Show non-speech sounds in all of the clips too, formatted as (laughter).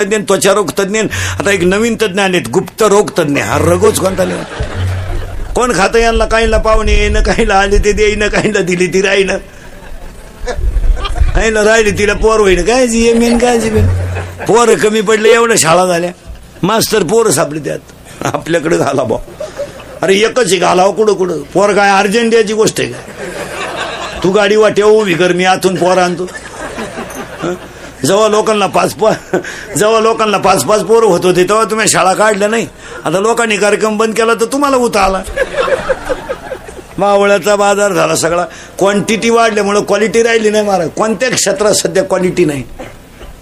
तज्ञ त्वचारोग तज्ञ आता एक नवीन तज्ञ आलेत गुप्त रोग तज्ञ हा रगोच कोणता आले कोण खातं यांना काहीला पाहुणे येईन काहीला आले ते देईन काहीला दिली ती राहीन. काहीला राहिली तिला पोर होईन. काय जी मेन काय जी पोर कमी पडले एवढ्या शाळा झाल्या. मास्तर पोरं सापडले त्यात. आपल्याकडे घाला बा अरे एकच घालावं कुठं कुठं? पोर काय अर्जंटियाची गोष्ट आहे काय तू गाडी वाटे उभी कर मी आतून पोर आणतो. जेव्हा लोकांना पाच पाच जेव्हा लोकांना पाच पाच पोरं होत होते तेव्हा तुम्ही शाळा काढल्या नाही. आता लोकांनी कार्यक्रम बंद केला तर तुम्हाला उता आला. मावळ्याचा बाजार झाला सगळा. क्वांटिटी वाढल्यामुळे क्वालिटी राहिली नाही महाराज. कोणत्या क्षेत्रात सध्या क्वालिटी नाही.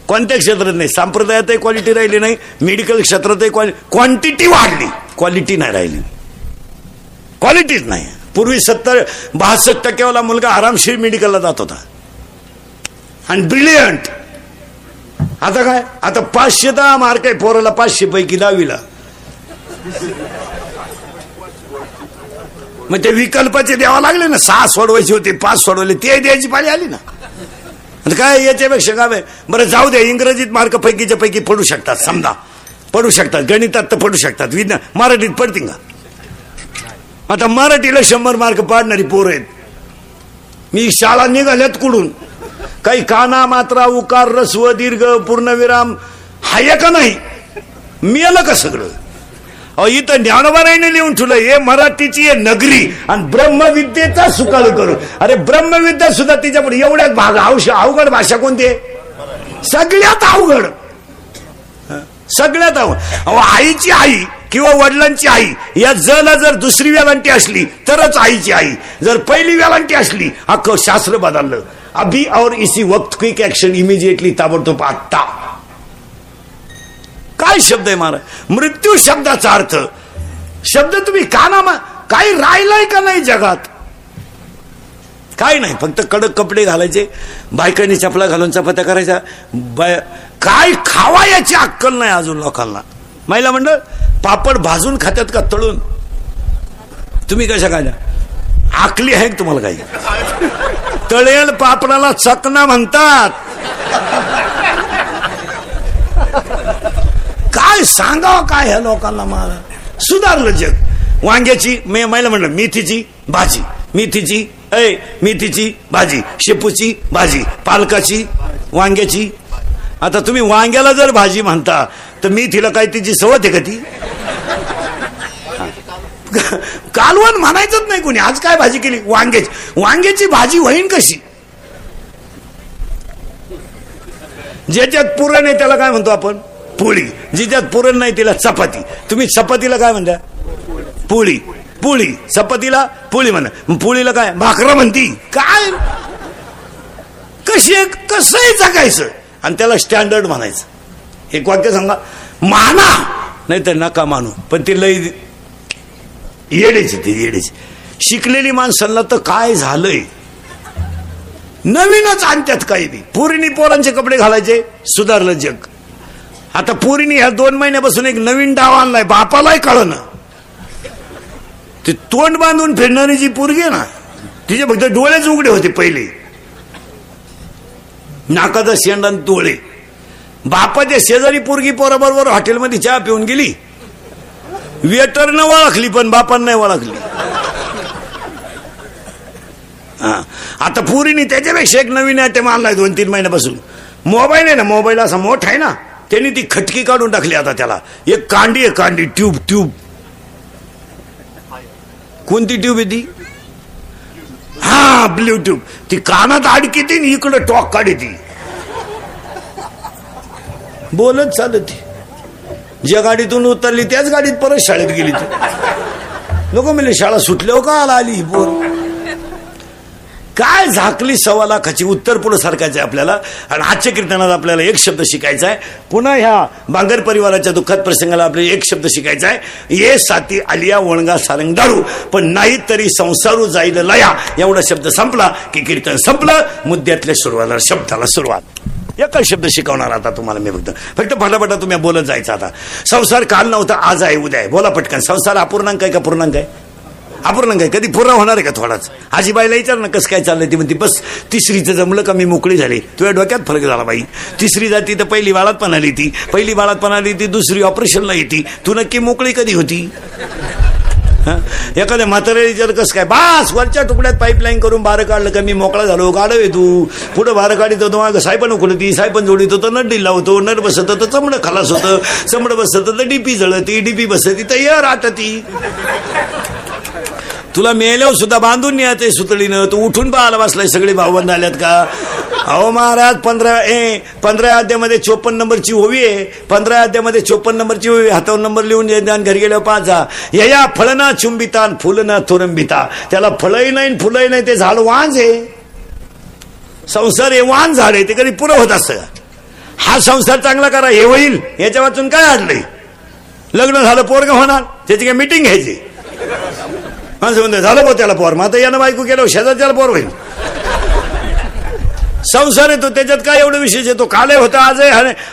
कोणत्या क्षेत्रात नाही. संप्रदायातही क्वालिटी राहिली नाही. मेडिकल क्षेत्रातही क्वांटिटी वाढली. क्वालिटी नाही राहिली. क्वालिटीच नाही. पूर्वी सत्तर बहासष्ट टक्केवाला मुलगा आरामशीर मेडिकलला जात होता. आणि ब्रिलियंट आता काय? आता पाचशे दहा मार्क आहे पोराला पाचशे पैकी दहावीला. मग ते विकल्पाचे द्यावा लागले ना सहा सोडवायचे होते पाच सोडवले ते द्यायची पाळी आली ना. आता काय याच्यापेक्षा काय बरं जाऊ दे इंग्रजीत मार्क पैकीच्या पैकी पडू शकतात समजा. पडू शकतात गणितात तर पडू शकतात विज्ञान मराठीत पडतील का आता मराठीला शंभर मार्क पाडणारी पोरं आहेत. मी शाळा निघाल्यात कुडून काही काना मात्रा उकार रस्व दीर्घ पूर्णविराम हाय का नाही? मिळालं का सगळं? अहो इथं ज्ञानोबाराईने लिहून ठेवलं हे मराठीची आहे नगरी आणि ब्रह्मविद्येचा सुकाल करू अरे ब्रह्मविद्या सुद्धा तिच्यापुढे एवढ्याच भाग औष अवघड भाषा कोणती आहे? सगळ्यात अवघड. सगळ्यात अवघड. अहो आईची आई किंवा वडिलांची आई या जला जर दुसरी वेलांटी असली तरच आईची आई. जर पहिली वेलांटी असली अख्खं शास्त्र बदललं. अभी और इसी वक्त क्विक एक्शन इमिजिएटली ताबडतोब आत्ता काय शब्द आहे महाराज? मृत्यू शब्दाचा अर्थ। शब्द तुम्ही काना नामा काही राहिलाय का नाही जगात? काय नाही फक्त कडक कपडे घालायचे बायकांनी चपला घालून चपात्या करायच्या बाय काय खावा याची अक्कल नाही अजून लोकांना. महिला मंडळ पापड भाजून खात्यात का तळून? तुम्ही कशा खाल्या आकली आहे का तुम्हाला काही? तळेल पापडाला चकना म्हणतात. काय सांगावं काय ह्या लोकांना मला? सुधारलं जग. वांग्याची मे महिला म्हणलं मेथीची भाजी मेथीची ऐ मेथीची भाजी शेपूची भाजी पालकाची वांग्याची. आता तुम्ही वांग्याला जर भाजी म्हणता तर मेथीला काय तिची सवत आहे का ती? (laughs) कालवण म्हणायचंच नाही कोणी. आज काय भाजी केली? वांग्याची. वांग्याची भाजी होईन कशी? ज्याच्यात पुरण आहे त्याला काय म्हणतो आपण? पोळी. जिच्यात पुरण नाही तिला चपाती. तुम्ही चपातीला काय म्हणता? पोळी. पोळी. चपातीला पोळी म्हणा. पोळीला काय? भाकरा म्हणती. काय? कशी कसंही जगायचं? आणि त्याला स्टँडर्ड म्हणायचं. एक वाक्य सांगा. माना. नाही तर नका मानू. पण ते लई येडेच ते येडेच. शिकलेली माणसांना तर काय झालंय? नवीनच आणतात काही बी. पुरिणी पोरांचे कपडे घालायचे सुधारलं जग. आता पुरीनी ह्या दोन महिन्यापासून एक नवीन डाव आणलाय बापालाही कळना ते तोंड बांधून फिरणारी जी पोरगी आहे ना तिचे फक्त डोळेच उघडे होते पहिले. नाकाचा शेंडा आणि डोळे. बापाच्या शेजारी पोरगी पोराबरोबर हॉटेलमध्ये चहा पिऊन गेली. वेटरनं ओळखली पण बापान नाही ओळखली. हा. आता पुरीनी त्याच्यापेक्षा एक नवीन आयटम आणलाय दोन तीन महिन्यापासून. मोबाईल आहे ना मोबाईल असा मोठा आहे ना त्यांनी ती खटकी काढून टाकली आता त्याला. एक कांडी आहे कांडी ट्यूब ट्यूब. कोणती ट्यूब आहे ती? हा ब्ल्यू ट्यूब ती कानात अडकी ती आणि इकडं टॉक काढी ती. बोलत चालत ती. ज्या गाडीतून उतरली त्याच गाडीत परत शाळेत गेली ती. लोक म्हणले शाळा सुटल्यावर का आला आली ही पोर? काय झाकली सव्वा लाखाची? उत्तर पुढे सारखायचं आहे आपल्याला आणि आजच्या कीर्तनात आपल्याला एक शब्द शिकायचा आहे पुन्हा ह्या बांगर परिवाराच्या दुःखात प्रसंगाला आपल्याला एक शब्द शिकायचा आहे ये साथी आलिया वणगा सारंग दारू. पण नाही तरी संसारू जाईल लया. एवढा शब्द संपला की कीर्तन संपलं. मुद्द्यातल्या सुरुवाला शब्दाला सुरुवात. एकच शब्द शिकवणार आता तुम्हाला मी फक्त. फक्त फटाफटा तुम्ही बोलत जायचं आता. संसार काल नव्हता आज आहे उद्या आहे. बोला पटकन. संसार अपूर्णांक आहे का पूर्णांक आहे? अपूर्णांक आहे. कधी पूर्ण होणार आहे का थोडाच? आजीबाईला विचार ना कसं काय चाललंय ती म्हणते बस तिसरीचं जमलं का मी मोकळी झाली? तुझ्या डोक्यात फरक झाला बाई. तिसरी जाती तर पहिली बाळात पण आली ती. पहिली बाळात पण आली ती दुसरी ऑपरेशनला येते. तू नक्की मोकळी कधी होती? (laughs) एखाद्या म्हातारे विचार कसं काय? बास वरच्या तुकड्यात पाईपलाईन करून बारं काढलं का मी मोकळा झालो. गाडव आहे तू. पुढं बारं काढित होतो मागं सायपण उखडती सायपण जोडीत होतं नट डिल्ला होतो नट बसत तर चमडं खलास होतं चमडं बसत तर डीपी जळती डीपी बसती तर यर आटती. तुला मेल्यावर सुद्धा बांधून न्यायचंय सुतळीनं तू उठून पाहायला बसलाय सगळे भावबंद आल्यात का? अहो महाराज पंधरा ए पंधरा अध्यामध्ये चोपन्न नंबरची होवी आहे. पंधरा अध्यामध्ये चोपन्न नंबरची होवी हातावर नंबर लिहून द्या आणि घरी गेल्यावर पाचा या फळ ना चुंबिता आणि ना थोरंबिता. त्याला फळही नाही फुलही फुलंही नाही ते झाड वांज आहे. संसार हे वान झाड आहे ते कधी पुरं होत असतं हा संसार चांगला करा हे होईल. याच्या वाचून काय आणलंय लग्न झालं पोरग होणार. त्याची काय मिटिंग घ्यायची? माणसं म्हणते झालं बघ त्याला पोर. मग आता यानं बायको केलं शेजारच्याला पोर होईल. संसार येतो त्याच्यात काय एवढं विशेष येतो काले होता आज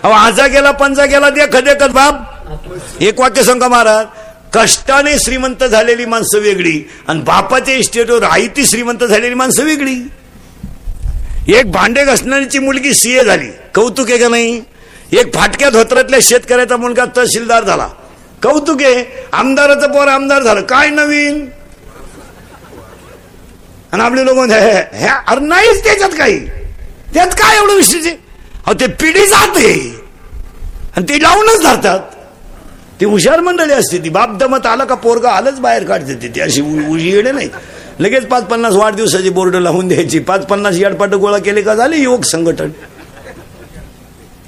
आजा गेला पंजा गेला दे खदेकत बाप. एक वाक्य सांगा महाराज? कष्टाने श्रीमंत झालेली माणसं वेगळी आणि बापाच्या इस्टेटवर आई ती श्रीमंत झालेली माणसं वेगळी. एक भांडे घासणारीची मुलगी सीए झाली. कौतुक आहे का नाही? एक फाटक्या धोत्रातल्या शेतकऱ्याचा मुलगा तहसीलदार झाला. कौतुक आहे? आमदाराचं पोर आमदार झालं. काय नवीन? आणि आपले लोक "हे- अरे नाहीच त्याच्यात काही. त्यात काय एवढं विशेष आहे? अहो ते पिढी जाते. आणि ते लावूनच धरतात ती हुशार मंडळी असते ती बाप दमत आला का पोरगा आलंच बाहेर काढते ती. ती अशी उ- उजी येणे नाही. लगेच पाच पन्नास वाढदिवसाची बोर्ड लावून द्यायची. पाच पन्नास याडपाट गोळा केले का झाले? युवक संघटन.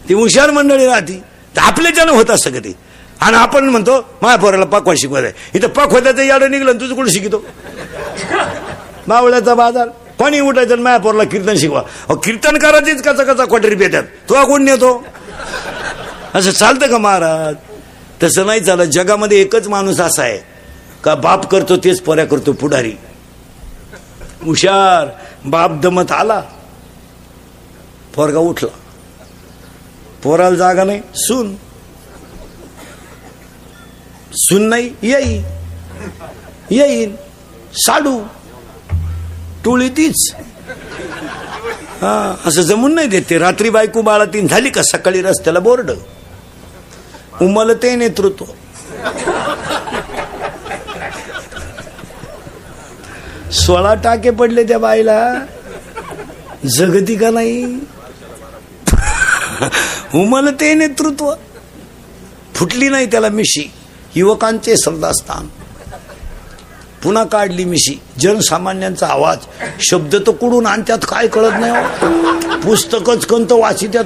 ती हुशार मंडळी राहती. तर आपले जण होत असतं कधी. आणि आपण म्हणतो माझ्या पोराला पकवा शिकवायचा आहे. इथं पक तर याडं निघलं तुझं कुठं शिकतो? मावळ्याचा बाजार. कोणी उठायचं माया पोरला कीर्तन शिकवा? अहो कीर्तन करायचीच कचा कचा क्वाटरी पेत्यात तो कोण नेतो? असं चालतं का महाराज? तसं नाही चालत. जगामध्ये एकच माणूस असा आहे. का बाप करतो तेच पोऱ्या करतो पुढारी. हुशार. बाप दमत आला. पोरगा उठला. पोराला जागा नाही. सून. सून नाही. येई येईन. साडू. टोळी तीच हा असं जमून नाही देते रात्री बायको बाळा तीन झाली का सकाळी रस्त्याला बोर्ड? उमल ते नेतृत्व. सोळा टाके पडले त्या बाईला. जगती का नाही? उमल ते नेतृत्व. फुटली नाही त्याला मिशी. युवकांचे श्रद्धास्थान. पुन्हा काढली मिशी. जनसामान्यांचा आवाज. शब्द तर कुडून आणि त्यात काय कळत नाही हो. पुस्तकच कंत वाची त्यात